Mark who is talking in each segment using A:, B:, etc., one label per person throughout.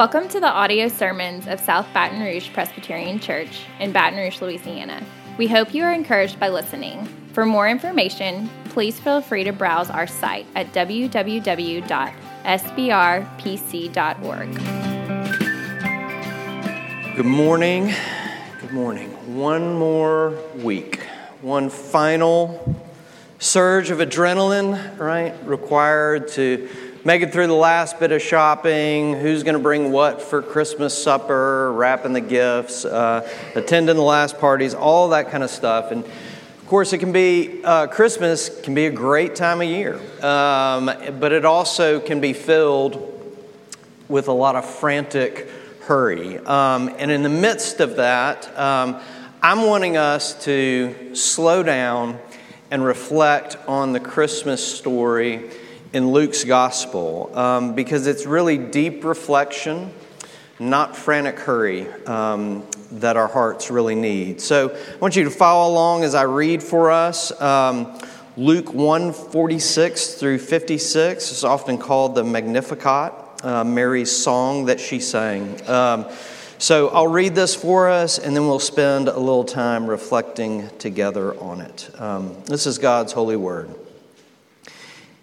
A: Welcome to the audio sermons of South Baton Rouge Presbyterian Church in Baton Rouge, Louisiana. We hope you are encouraged by listening. For more information, please feel free to browse our site at www.sbrpc.org.
B: Good morning. Good morning. One more week, one final surge of adrenaline, right, required to make it through the last bit of shopping, who's going to bring what for Christmas supper, wrapping the gifts, uh, attending the last parties, all that kind of stuff. And of course, it can be, uh, Christmas can be a great time of year, um, but it also can be filled with a lot of frantic hurry. Um, and in the midst of that, um, I'm wanting us to slow down and reflect on the Christmas story in Luke's gospel um, because it's really deep reflection, not frantic hurry, um, that our hearts really need. So I want you to follow along as I read for us. Um, Luke 1 46 through 56 is often called the Magnificat, uh, Mary's song that she sang. Um, so I'll read this for us and then we'll spend a little time reflecting together on it. Um, this is God's holy word.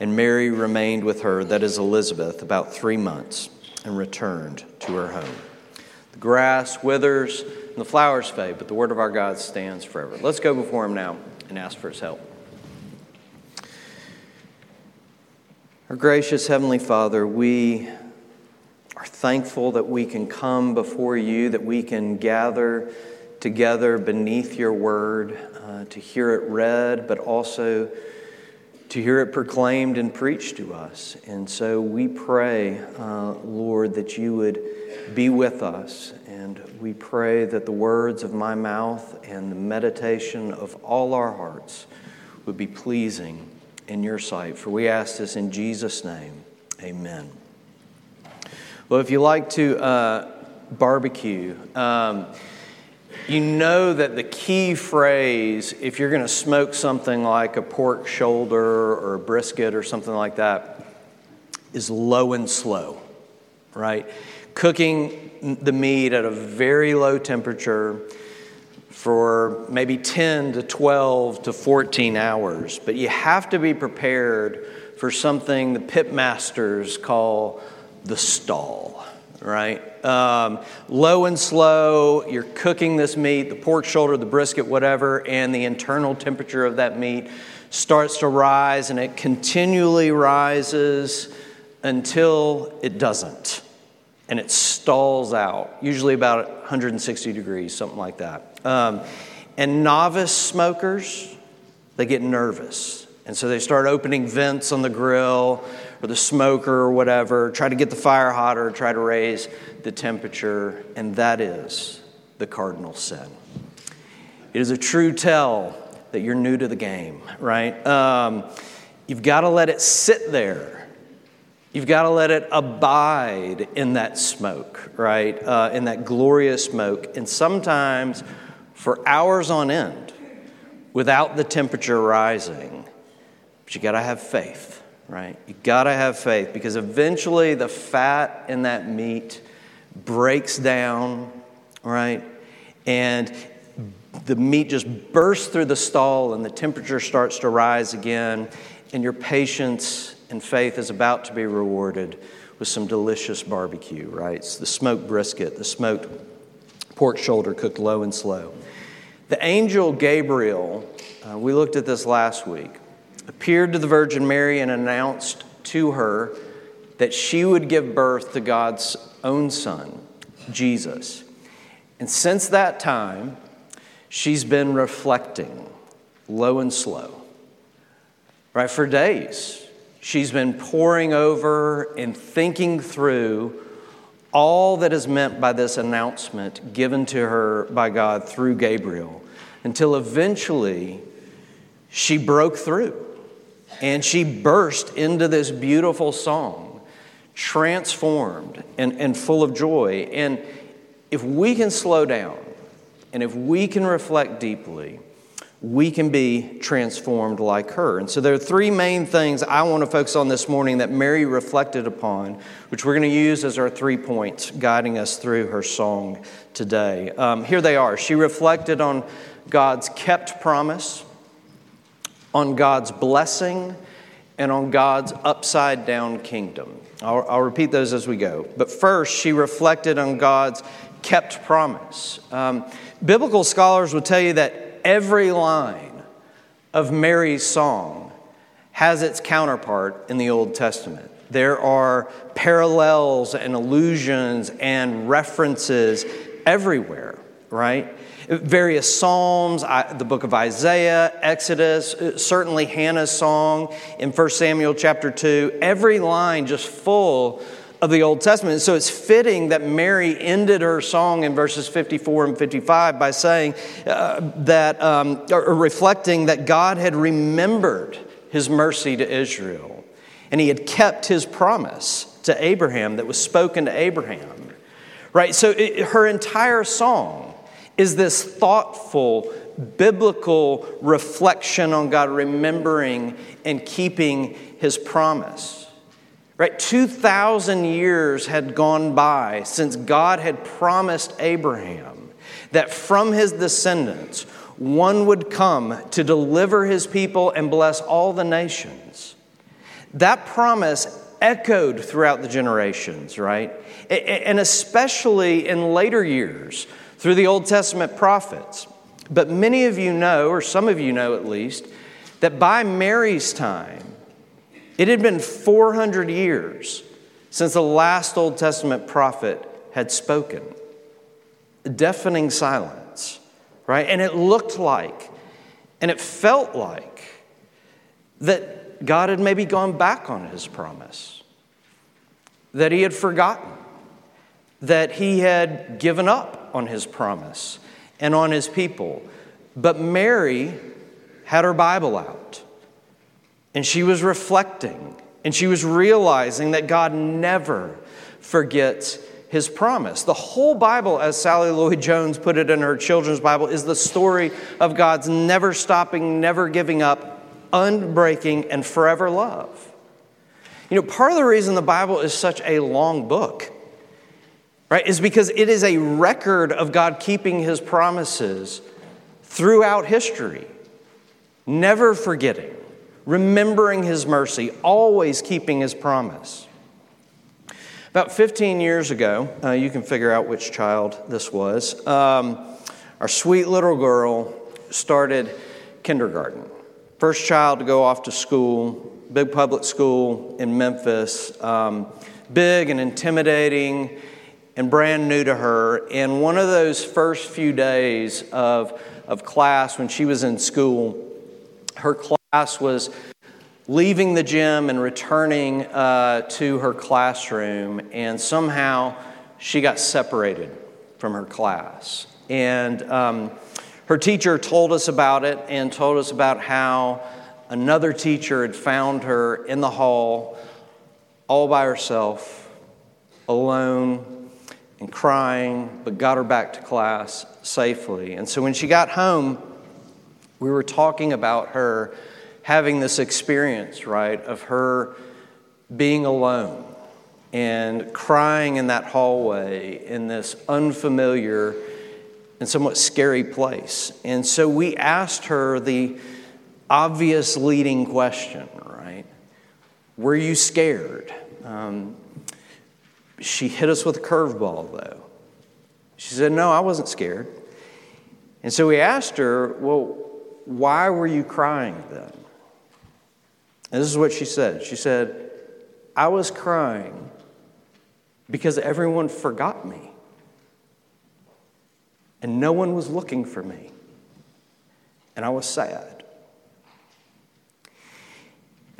B: And Mary remained with her, that is Elizabeth, about three months and returned to her home. The grass withers and the flowers fade, but the word of our God stands forever. Let's go before him now and ask for his help. Our gracious Heavenly Father, we are thankful that we can come before you, that we can gather together beneath your word uh, to hear it read, but also to hear it proclaimed and preached to us. And so we pray, uh, Lord, that you would be with us. And we pray that the words of my mouth and the meditation of all our hearts would be pleasing in your sight. For we ask this in Jesus' name. Amen. Well, if you like to uh, barbecue, um, you know that the key phrase, if you're going to smoke something like a pork shoulder or a brisket or something like that, is low and slow, right? Cooking the meat at a very low temperature for maybe 10 to 12 to 14 hours. But you have to be prepared for something the pitmasters call the stall, right? um, low and slow. You're cooking this meat, the pork shoulder, the brisket, whatever, and the internal temperature of that meat starts to rise and it continually rises until it doesn't. And it stalls out, usually about 160 degrees, something like that. Um, and novice smokers, they get nervous. And so they start opening vents on the grill or the smoker or whatever, try to get the fire hotter, try to raise the temperature, and that is the cardinal sin. It is a true tell that you're new to the game, right? Um, you've got to let it sit there. You've got to let it abide in that smoke, right? Uh, in that glorious smoke. And sometimes for hours on end without the temperature rising. But you got to have faith right? You gotta have faith because eventually the fat in that meat breaks down, right? And the meat just bursts through the stall and the temperature starts to rise again, and your patience and faith is about to be rewarded with some delicious barbecue, right? It's the smoked brisket, the smoked pork shoulder cooked low and slow. The angel Gabriel, uh, we looked at this last week, appeared to the Virgin Mary and announced to her that she would give birth to God's own son, Jesus. And since that time, she's been reflecting low and slow. Right, for days, she's been poring over and thinking through all that is meant by this announcement given to her by God through Gabriel until eventually she broke through and she burst into this beautiful song, transformed and, and full of joy. And if we can slow down and if we can reflect deeply, we can be transformed like her. And so there are three main things I want to focus on this morning that Mary reflected upon, which we're going to use as our three points guiding us through her song today. Um, here they are. She reflected on God's kept promise, on God's blessing, and on God's upside down kingdom. I'll, I'll repeat those as we go. But first, she reflected on God's kept promise. Um, biblical scholars will tell you that every line of Mary's song has its counterpart in the Old Testament. There are parallels and allusions and references everywhere, right? Various Psalms, the book of Isaiah, Exodus, certainly Hannah's song in 1 Samuel chapter 2, every line just full of the Old Testament. So it's fitting that Mary ended her song in verses 54 and 55 by saying uh, that, um, or reflecting that God had remembered his mercy to Israel and he had kept his promise to Abraham that was spoken to Abraham. Right? So it, her entire song is this thoughtful, biblical reflection on God remembering and keeping his promise. Right? 2,000 years had gone by since God had promised Abraham that from his descendants, one would come to deliver his people and bless all the nations. That promise echoed throughout the generations, right? And especially in later years through the Old Testament prophets. But many of you know, or some of you know at least, that by Mary's time, it had been 400 years since the last Old Testament prophet had spoken. Deafening silence, right? And it looked like, and it felt like, that God had maybe gone back on his promise, that he had forgotten, that he had given up on his promise and on his people. But Mary had her Bible out. And she was reflecting and she was realizing that God never forgets his promise. The whole Bible, as Sally Lloyd Jones put it in her children's Bible, is the story of God's never stopping, never giving up, unbreaking, and forever love. You know, part of the reason the Bible is such a long book, right, is because it is a record of God keeping his promises throughout history, never forgetting remembering his mercy, always keeping his promise. About 15 years ago, uh, you can figure out which child this was, um, our sweet little girl started kindergarten. First child to go off to school, big public school in Memphis, um, big and intimidating and brand new to her. And one of those first few days of, of class when she was in school, her class was leaving the gym and returning uh, to her classroom, and somehow she got separated from her class. And um, her teacher told us about it and told us about how another teacher had found her in the hall all by herself, alone, and crying, but got her back to class safely. And so when she got home, we were talking about her having this experience, right, of her being alone and crying in that hallway in this unfamiliar and somewhat scary place. And so we asked her the obvious leading question, right? Were you scared? Um, she hit us with a curveball, though. She said, No, I wasn't scared. And so we asked her, Well, why were you crying then? And this is what she said. She said, I was crying because everyone forgot me. And no one was looking for me. And I was sad.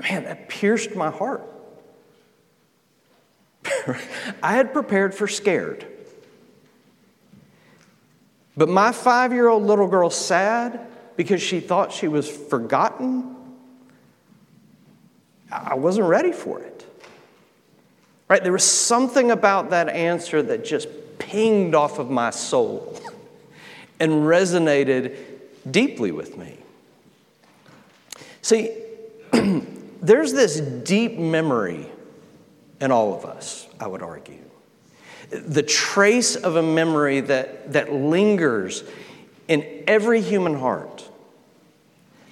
B: Man, that pierced my heart. I had prepared for scared. But my five year old little girl sad because she thought she was forgotten, I wasn't ready for it. Right? There was something about that answer that just pinged off of my soul and resonated deeply with me. See, there's this deep memory in all of us, I would argue the trace of a memory that, that lingers in every human heart.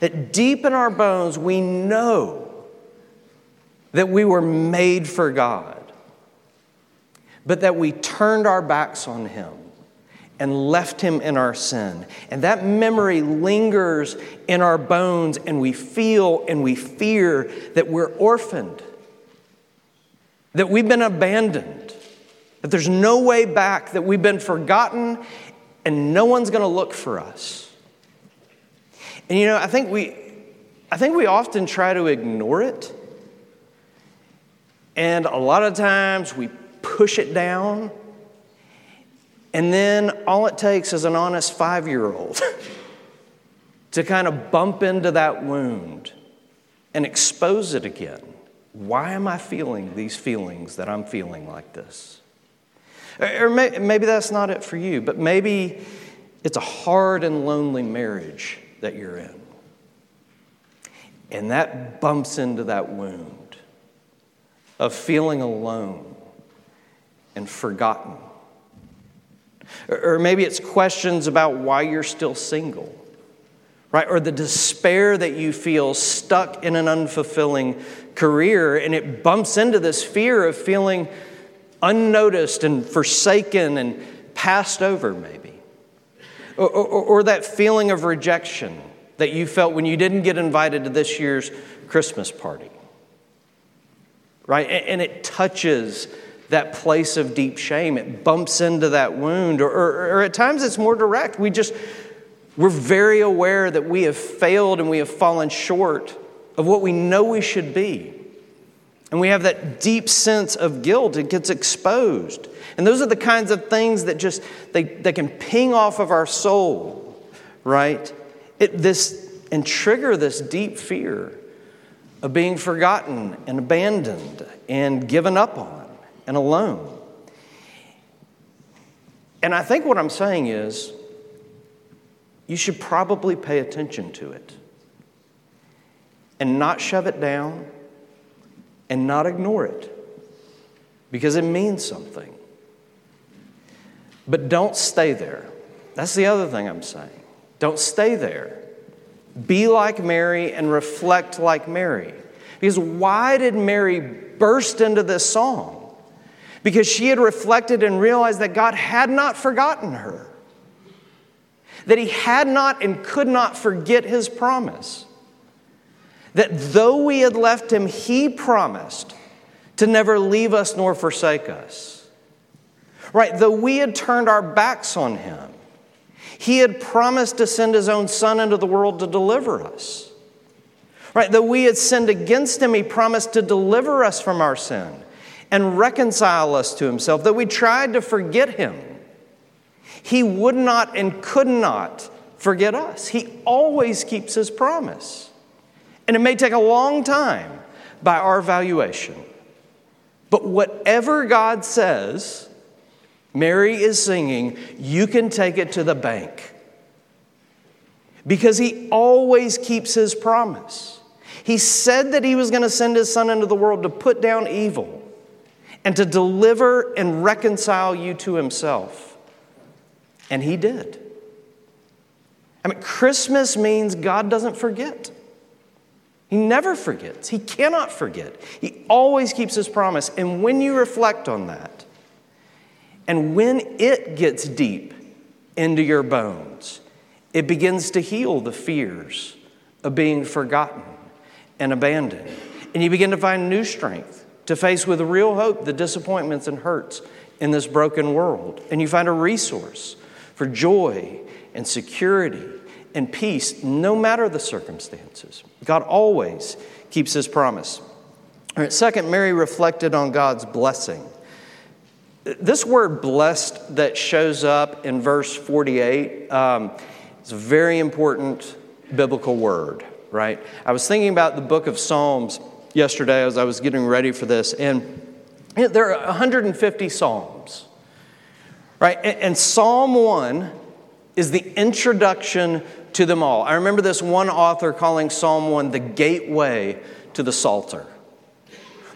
B: That deep in our bones, we know that we were made for God, but that we turned our backs on Him and left Him in our sin. And that memory lingers in our bones, and we feel and we fear that we're orphaned, that we've been abandoned that there's no way back, that we've been forgotten and no one's going to look for us. And you know, I think we I think we often try to ignore it. And a lot of times we push it down. And then all it takes is an honest 5-year-old to kind of bump into that wound and expose it again. Why am I feeling these feelings that I'm feeling like this? Or maybe that's not it for you, but maybe it's a hard and lonely marriage that you're in. And that bumps into that wound of feeling alone and forgotten. Or maybe it's questions about why you're still single, right? Or the despair that you feel stuck in an unfulfilling career, and it bumps into this fear of feeling unnoticed and forsaken and passed over, maybe. Or, or, or, that feeling of rejection that you felt when you didn't get invited to this year's Christmas party. Right? And it touches that place of deep shame. It bumps into that wound. Or, or, or at times it's more direct. We just, we're very aware that we have failed and we have fallen short of what we know we should be. And we have that deep sense of guilt. It gets exposed. And those are the kinds of things that just they, they can ping off of our soul, right? It, this and trigger this deep fear of being forgotten and abandoned and given up on and alone. And I think what I'm saying is you should probably pay attention to it and not shove it down and not ignore it because it means something. But don't stay there. That's the other thing I'm saying. Don't stay there. Be like Mary and reflect like Mary. Because why did Mary burst into this song? Because she had reflected and realized that God had not forgotten her, that He had not and could not forget His promise that though we had left him, he promised to never leave us nor forsake us. Right? Though we had turned our backs on him, he had promised to send his own son into the world to deliver us. Right? Though we had sinned against him, he promised to deliver us from our sin and reconcile us to himself. Though we tried to forget him, he would not and could not forget us. He always keeps his promise. And it may take a long time by our valuation. But whatever God says, Mary is singing, you can take it to the bank. Because he always keeps his promise. He said that he was going to send his son into the world to put down evil and to deliver and reconcile you to himself. And he did. I mean, Christmas means God doesn't forget. He never forgets. He cannot forget. He always keeps his promise. And when you reflect on that, And when it gets deep into your bones, it begins to heal the fears of being forgotten and abandoned. And you begin to find new strength to face with real hope the disappointments and hurts in this broken world. And you find a resource for joy and security and peace, no matter the circumstances. God always keeps his promise. Second, Mary reflected on God's blessing. This word blessed that shows up in verse 48 um, is a very important biblical word, right? I was thinking about the book of Psalms yesterday as I was getting ready for this, and there are 150 Psalms, right? And Psalm 1 is the introduction to them all. I remember this one author calling Psalm 1 the gateway to the Psalter.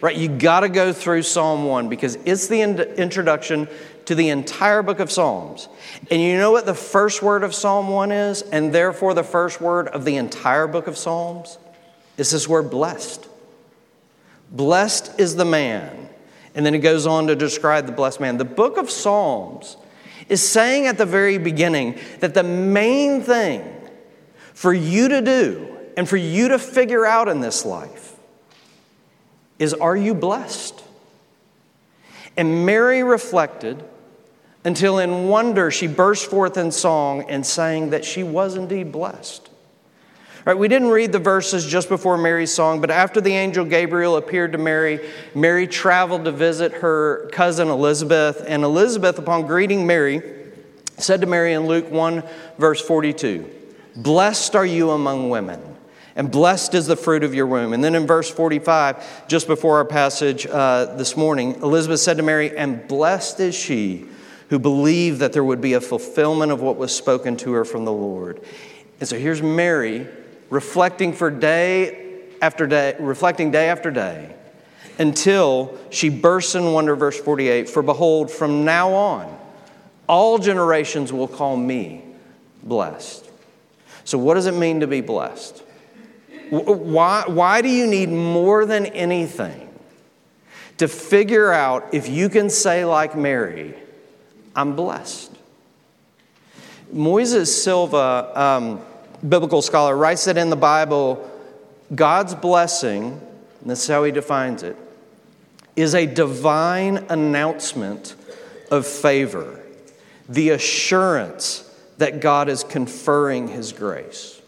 B: Right? You got to go through Psalm 1 because it's the in- introduction to the entire book of Psalms. And you know what the first word of Psalm 1 is, and therefore the first word of the entire book of Psalms? Is this word blessed. Blessed is the man. And then it goes on to describe the blessed man. The book of Psalms is saying at the very beginning that the main thing for you to do and for you to figure out in this life is are you blessed? And Mary reflected until in wonder she burst forth in song and sang that she was indeed blessed. Right, we didn't read the verses just before Mary's song, but after the angel Gabriel appeared to Mary, Mary traveled to visit her cousin Elizabeth. And Elizabeth, upon greeting Mary, said to Mary in Luke 1, verse 42, Blessed are you among women, and blessed is the fruit of your womb. And then in verse 45, just before our passage uh, this morning, Elizabeth said to Mary, And blessed is she who believed that there would be a fulfillment of what was spoken to her from the Lord. And so here's Mary reflecting for day after day, reflecting day after day, until she bursts in wonder, verse 48 For behold, from now on, all generations will call me blessed. So, what does it mean to be blessed? Why, why do you need more than anything to figure out if you can say, like Mary, I'm blessed? Moises Silva, um, biblical scholar, writes that in the Bible, God's blessing, and this is how he defines it, is a divine announcement of favor, the assurance that God is conferring His grace.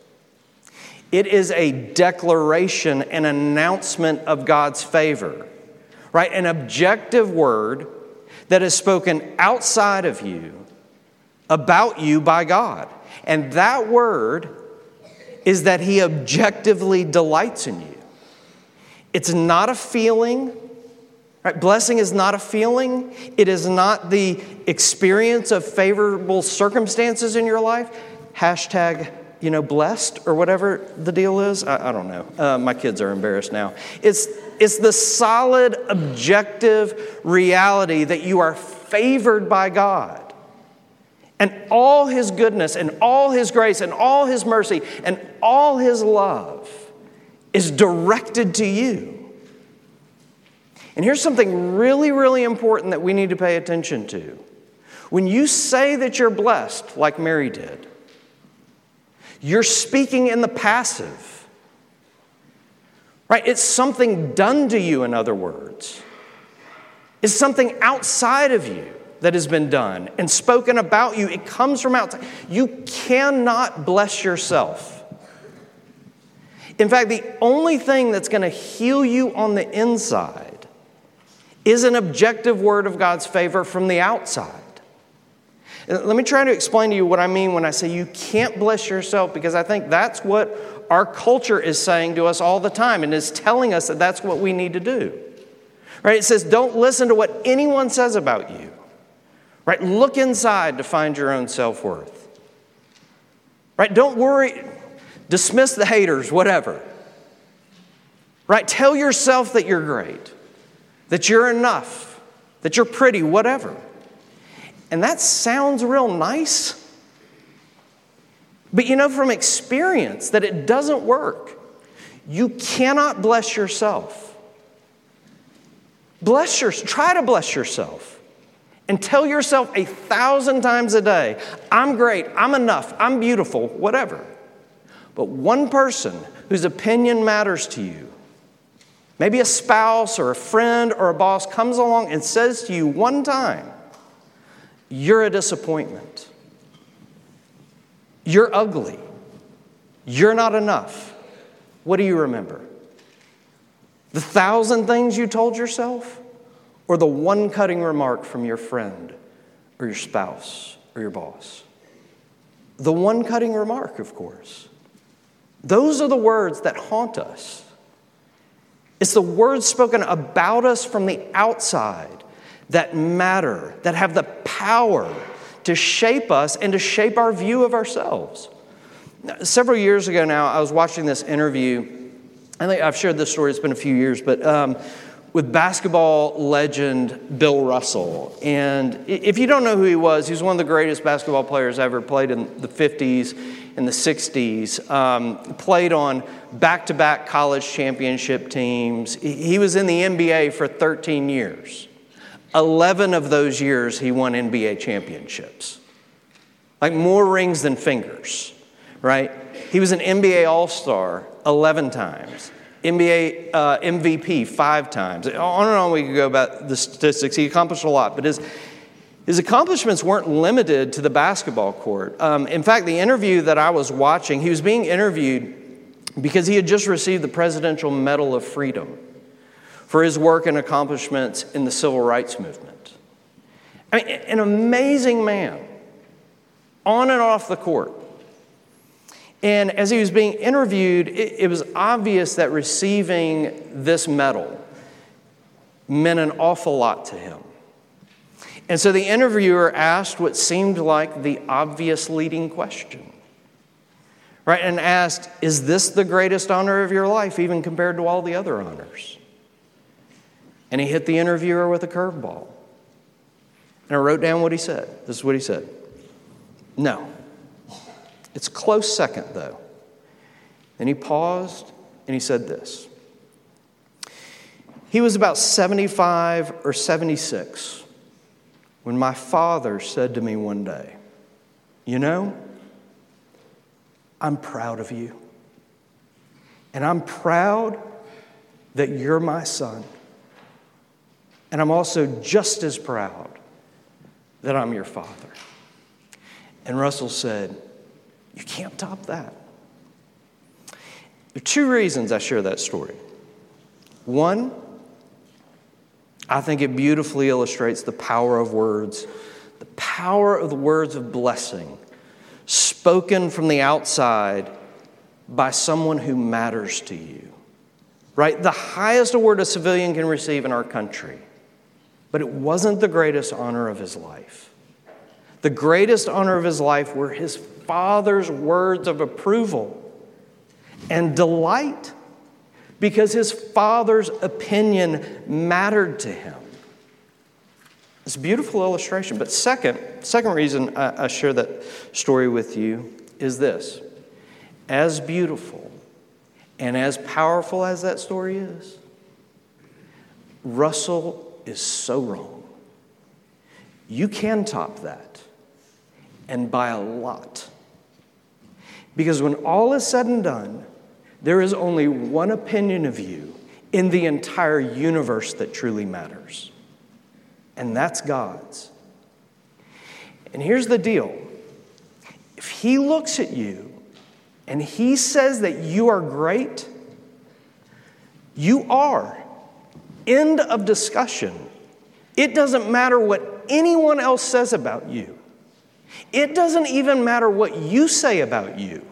B: It is a declaration, an announcement of God's favor, right? An objective word that is spoken outside of you, about you by God. And that word is that He objectively delights in you. It's not a feeling, Right? Blessing is not a feeling, it is not the experience of favorable circumstances in your life. Hashtag, you know, blessed or whatever the deal is. I, I don't know. Uh, my kids are embarrassed now. It's, it's the solid, objective reality that you are favored by God. And all His goodness and all His grace and all His mercy and all His love is directed to you. And here's something really, really important that we need to pay attention to. When you say that you're blessed, like Mary did, you're speaking in the passive. Right? It's something done to you, in other words. It's something outside of you that has been done and spoken about you. It comes from outside. You cannot bless yourself. In fact, the only thing that's going to heal you on the inside is an objective word of God's favor from the outside. Let me try to explain to you what I mean when I say you can't bless yourself, because I think that's what our culture is saying to us all the time and is telling us that that's what we need to do. Right? It says, don't listen to what anyone says about you. Right? Look inside to find your own self worth. Right? Don't worry, dismiss the haters, whatever. Right? Tell yourself that you're great that you're enough, that you're pretty, whatever. And that sounds real nice. But you know from experience that it doesn't work. You cannot bless yourself. Bless your, try to bless yourself. And tell yourself a thousand times a day, I'm great, I'm enough, I'm beautiful, whatever. But one person whose opinion matters to you, maybe a spouse or a friend or a boss, comes along and says to you one time, You're a disappointment. You're ugly. You're not enough. What do you remember? The thousand things you told yourself? Or the one cutting remark from your friend or your spouse or your boss? The one cutting remark, of course. Those are the words that haunt us. It's the words spoken about us from the outside that matter, that have the power to shape us and to shape our view of ourselves. Several years ago now, I was watching this interview. I think I've shared this story, it's been a few years, but um, with basketball legend Bill Russell. And if you don't know who he was, he's one of the greatest basketball players ever, played in the 50s and the 60s, um, played on back to back college championship teams. He was in the NBA for 13 years. 11 of those years, he won NBA championships. Like more rings than fingers right? He was an NBA All Star 11 times, NBA uh, MVP five times. On and on we could go about the statistics. He accomplished a lot, but his, his accomplishments weren't limited to the basketball court. Um, in fact, the interview that I was watching, he was being interviewed because he had just received the Presidential Medal of Freedom for his work and accomplishments in the civil rights movement. I mean, an amazing man on and off the court. And as he was being interviewed, it, it, was obvious that receiving this medal meant an awful lot to him. And so the interviewer asked what seemed like the obvious leading question, right? And asked, Is this the greatest honor of your life, even compared to all the other honors? And he hit the interviewer with a curveball. And I wrote down what he said. This is what he said No. It's close second, though. And he paused and he said this. He was about 75 or 76 when my father said to me one day, You know, I'm proud of you. And I'm proud that you're my son. And I'm also just as proud that I'm your father. And Russell said, you can't top that. There are two reasons I share that story. One, I think it beautifully illustrates the power of words, the power of the words of blessing spoken from the outside by someone who matters to you. Right? The highest award a civilian can receive in our country, but it wasn't the greatest honor of his life. The greatest honor of his life were his father's words of approval and delight because his father's opinion mattered to him. It's a beautiful illustration. But second, second reason I, I share that story with you is this. As beautiful and as powerful as that story is, Russell is so wrong. You can top that, and by a lot. Because when all is said and done, there is only one opinion of you in the entire universe that truly matters, and that's God's. And here's the deal if He looks at you and He says that you are great, you are. End of discussion. It doesn't matter what anyone else says about you. It doesn't even matter what you say about you.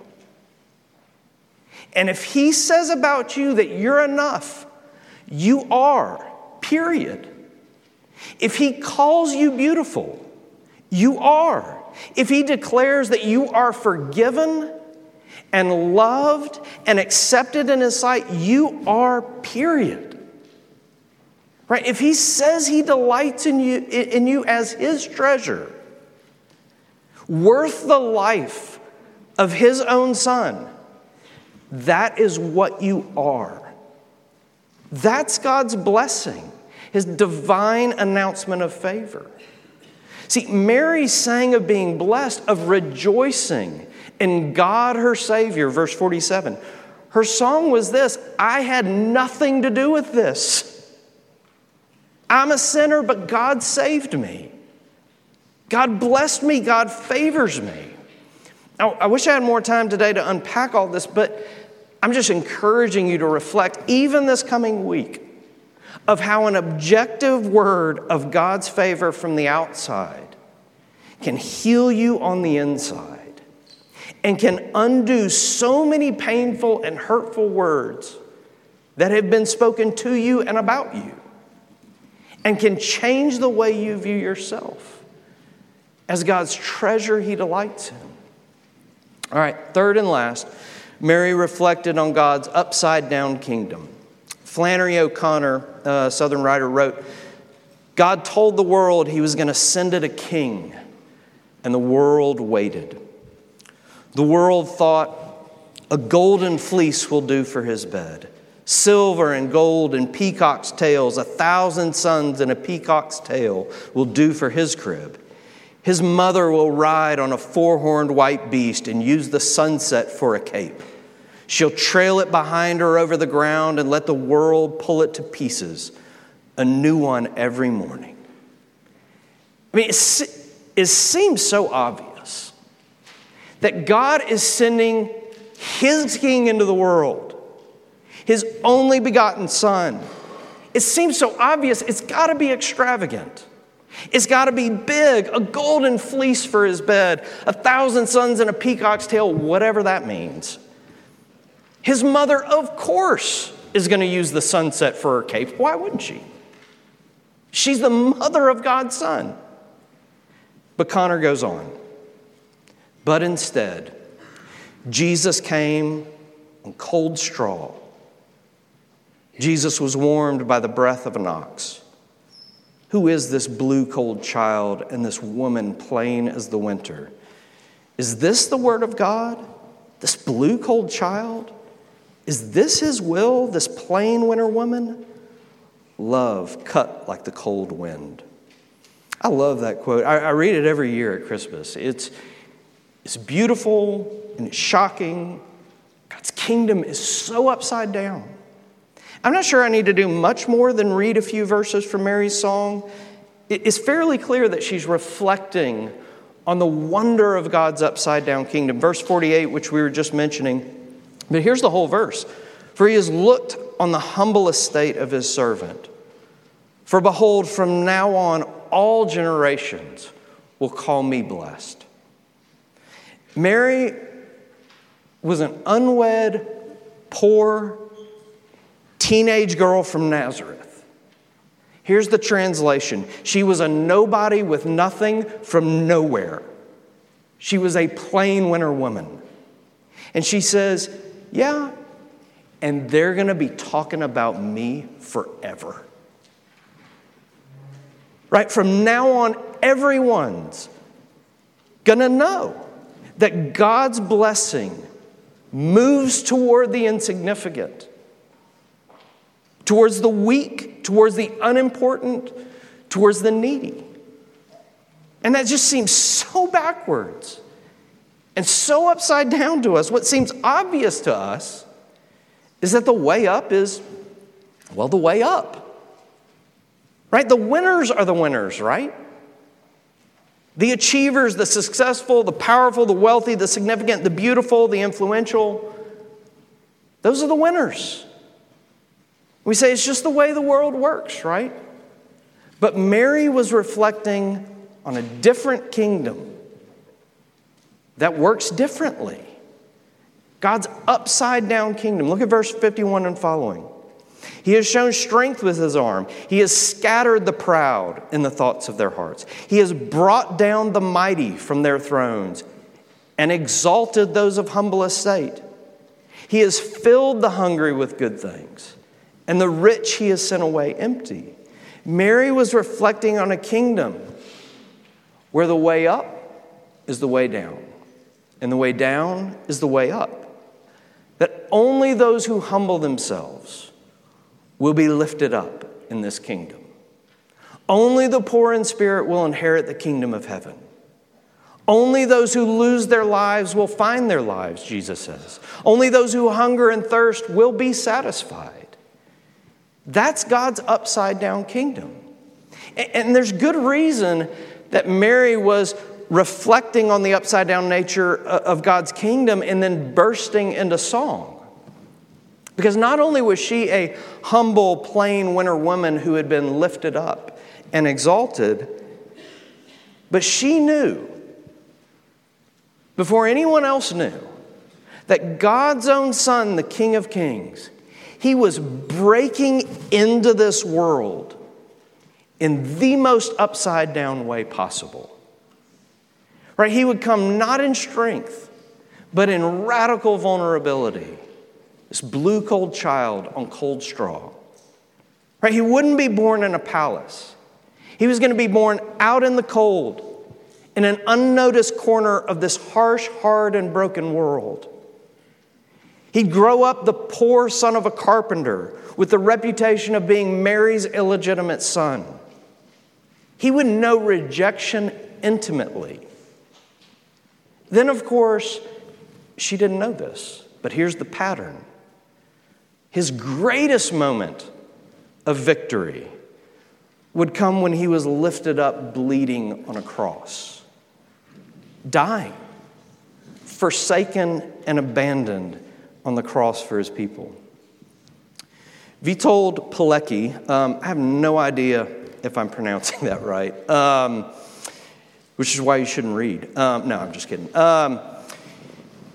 B: And if he says about you that you're enough, you are, period. If he calls you beautiful, you are. If he declares that you are forgiven and loved and accepted in his sight, you are, period. Right? If he says he delights in you, in you as his treasure, worth the life of his own son, that is what you are. That's God's blessing, his divine announcement of favor. See, Mary sang of being blessed, of rejoicing in God her Savior, verse 47. Her song was this I had nothing to do with this. I'm a sinner, but God saved me. God blessed me. God favors me. Now, I wish I had more time today to unpack all this, but I'm just encouraging you to reflect, even this coming week, of how an objective word of God's favor from the outside can heal you on the inside and can undo so many painful and hurtful words that have been spoken to you and about you, and can change the way you view yourself as God's treasure He delights in. All right, third and last, Mary reflected on God's upside down kingdom. Flannery O'Connor, a Southern writer, wrote God told the world He was going to send it a king, and the world waited. The world thought a golden fleece will do for his bed, silver and gold and peacock's tails, a thousand suns and a peacock's tail will do for his crib. His mother will ride on a four horned white beast and use the sunset for a cape. She'll trail it behind her over the ground and let the world pull it to pieces, a new one every morning. I mean, it, seems so obvious that God is sending His King into the world, His only begotten Son. It seems so obvious, it's got to be extravagant. It's got to be big, a golden fleece for his bed, a thousand suns and a peacock's tail, whatever that means. His mother, of course, is going to use the sunset for her cape. Why wouldn't she? She's the mother of God's son. But Connor goes on. But instead, Jesus came on cold straw. Jesus was warmed by the breath of an ox. Who is this blue cold child and this woman plain as the winter? Is this the word of God? This blue cold child? Is this his will, this plain winter woman? Love cut like the cold wind. I love that quote. I, I read it every year at Christmas. It's, it's beautiful and it's shocking. God's kingdom is so upside down. I'm not sure I need to do much more than read a few verses from Mary's song. It's fairly clear that she's reflecting on the wonder of God's upside down kingdom. Verse 48, which we were just mentioning. But here's the whole verse For he has looked on the humble estate of his servant. For behold, from now on, all generations will call me blessed. Mary was an unwed, poor teenage girl from Nazareth. Here's the translation She was a nobody with nothing from nowhere. She was a plain winter woman. And she says, Yeah, and they're going to be talking about me forever. Right? From now on, everyone's going to know that God's blessing moves toward the insignificant, towards the weak, towards the unimportant, towards the needy. And that just seems so backwards and so upside down to us. What seems obvious to us is that the way up is, well, the way up. Right? The winners are the winners, right? The achievers, the successful, the powerful, the wealthy, the significant, the beautiful, the influential, those are the winners. We say it's just the way the world works, right? But Mary was reflecting on a different kingdom that works differently. God's upside down kingdom. Look at verse 51 and following. He has shown strength with his arm. He has scattered the proud in the thoughts of their hearts. He has brought down the mighty from their thrones and exalted those of humble estate. He has filled the hungry with good things, and the rich he has sent away empty. Mary was reflecting on a kingdom where the way up is the way down, and the way down is the way up. That only those who humble themselves will be lifted up in this kingdom. Only the poor in spirit will inherit the kingdom of heaven. Only those who lose their lives will find their lives, Jesus says. Only those who hunger and thirst will be satisfied. That's God's upside down kingdom. And there's good reason that Mary was reflecting on the upside down nature uh, of God's kingdom and then bursting into song. Because not only was she a humble, plain winter woman who had been lifted up and exalted, but she knew, before anyone else knew, that God's own Son, the King of Kings, he was breaking into this world in the most upside down way possible. Right? He would come not in strength, but in radical vulnerability. This blue cold child on cold straw. Right? He wouldn't be born in a palace. He was going to be born out in the cold, in an unnoticed corner of this harsh, hard, and broken world. He'd grow up the poor son of a carpenter with the reputation of being Mary's illegitimate son. He would know rejection intimately. Then, of course, she didn't know this, but here's the pattern. His greatest moment of victory would come when he was lifted up bleeding on a cross, dying, forsaken and abandoned on the cross for his people. Witold Pilecki, um, I have no idea if I'm pronouncing that right, um, which is why you shouldn't read. Um, no, I'm just kidding. Um,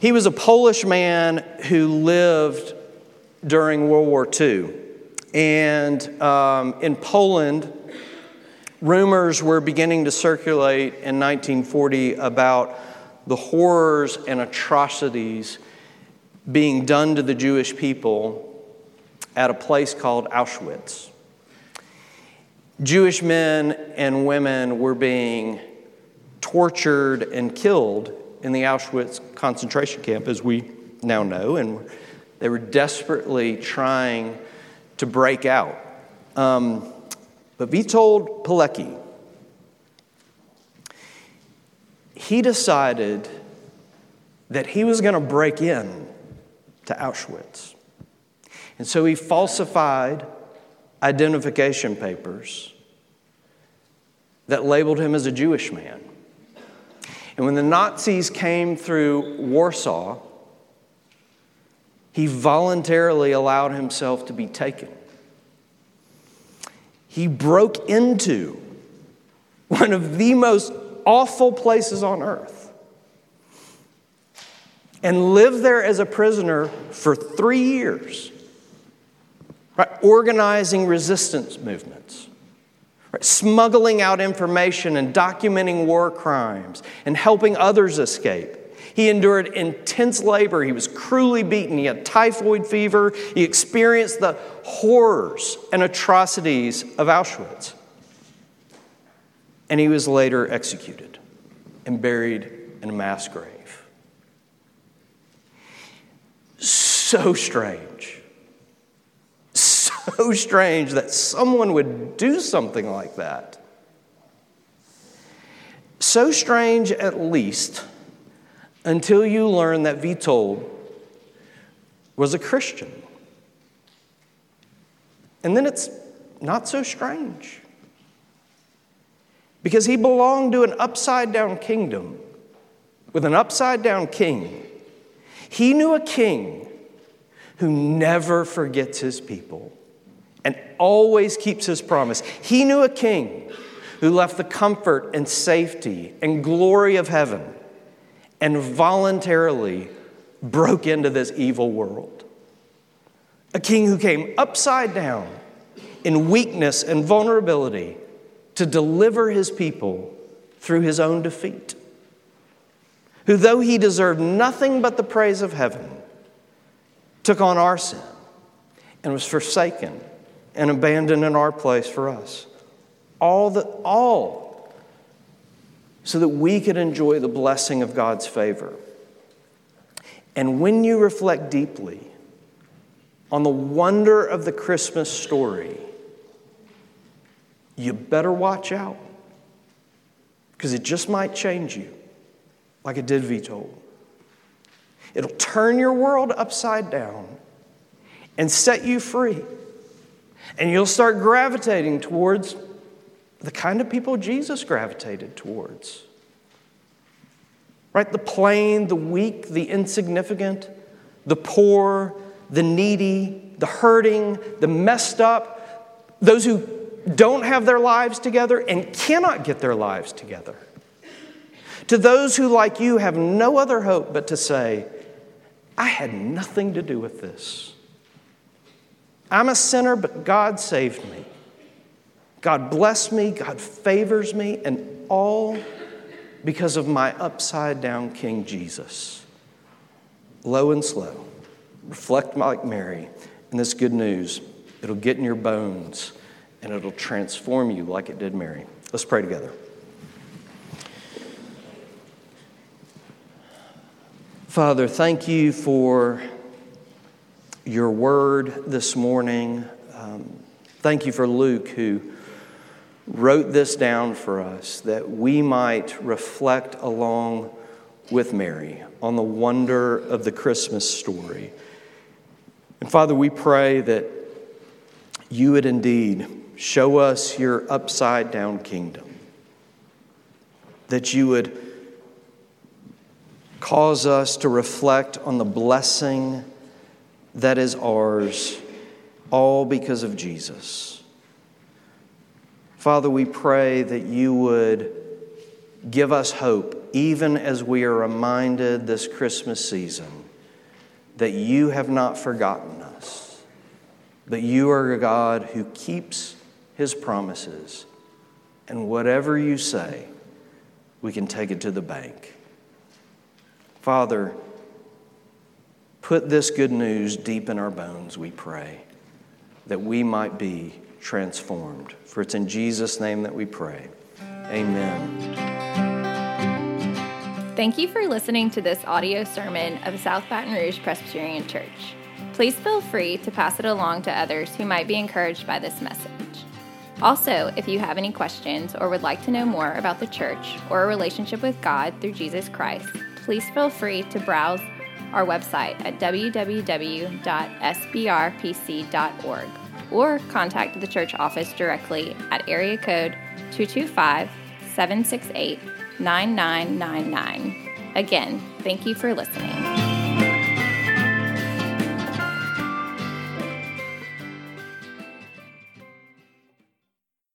B: he was a Polish man who lived during World War II. And um, in Poland, rumors were beginning to circulate in 1940 about the horrors and atrocities being done to the Jewish people at a place called Auschwitz. Jewish men and women were being tortured and killed in the Auschwitz concentration camp, as we now know, and they were desperately trying to break out. Um, but Witold Pilecki, he decided that he was going to break in to Auschwitz. And so he falsified identification papers that labeled him as a Jewish man. And when the Nazis came through Warsaw, he voluntarily allowed himself to be taken. He broke into one of the most awful places on earth and lived there as a prisoner for three years, right? organizing resistance movements, right? smuggling out information and documenting war crimes and helping others escape. He endured intense labor. He was cruelly beaten. He had typhoid fever. He experienced the horrors and atrocities of Auschwitz. And he was later executed and buried in a mass grave. So strange. So strange that someone would do something like that. So strange, at least, until you learn that Witold was a Christian. And then it's not so strange. Because he belonged to an upside down kingdom with an upside down king. He knew a king who never forgets his people and always keeps his promise. He knew a king who left the comfort and safety and glory of heaven and voluntarily broke into this evil world. A king who came upside down in weakness and vulnerability to deliver his people through his own defeat. Who, though he deserved nothing but the praise of heaven, took on our sin and was forsaken and abandoned in our place for us. All that all so that we could enjoy the blessing of God's favor. And when you reflect deeply on the wonder of the Christmas story, you better watch out because it just might change you like it did Witold. It'll turn your world upside down and set you free. And you'll start gravitating towards the kind of people Jesus gravitated towards. Right? The plain, the weak, the insignificant, the poor, the needy, the hurting, the messed up, those who don't have their lives together and cannot get their lives together. To those who, like you, have no other hope but to say, I had nothing to do with this. I'm a sinner, but God saved me. God blessed me, God favors me, and all because of my upside down King Jesus. Low and slow, reflect like Mary, and this good news, it'll get in your bones and it'll transform you like it did Mary. Let's pray together. Father, thank you for your word this morning. Um, thank you for Luke, who wrote this down for us that we might reflect along with Mary on the wonder of the Christmas story. And Father, we pray that you would indeed show us your upside down kingdom, that you would cause us to reflect on the blessing that is ours, all because of Jesus. Father, we pray that you would give us hope, even as we are reminded this Christmas season that you have not forgotten us, but you are a God who keeps his promises. And whatever you say, we can take it to the bank. Father, put this good news deep in our bones, we pray, that we might be transformed. For it's in Jesus' name that we pray. Amen.
A: Thank you for listening to this audio sermon of South Baton Rouge Presbyterian Church. Please feel free to pass it along to others who might be encouraged by this message. Also, if you have any questions or would like to know more about the church or a relationship with God through Jesus Christ, please feel free to browse our website at www.sbrpc.org or contact the church office directly at area code 225 768 9999. Again, thank you for listening.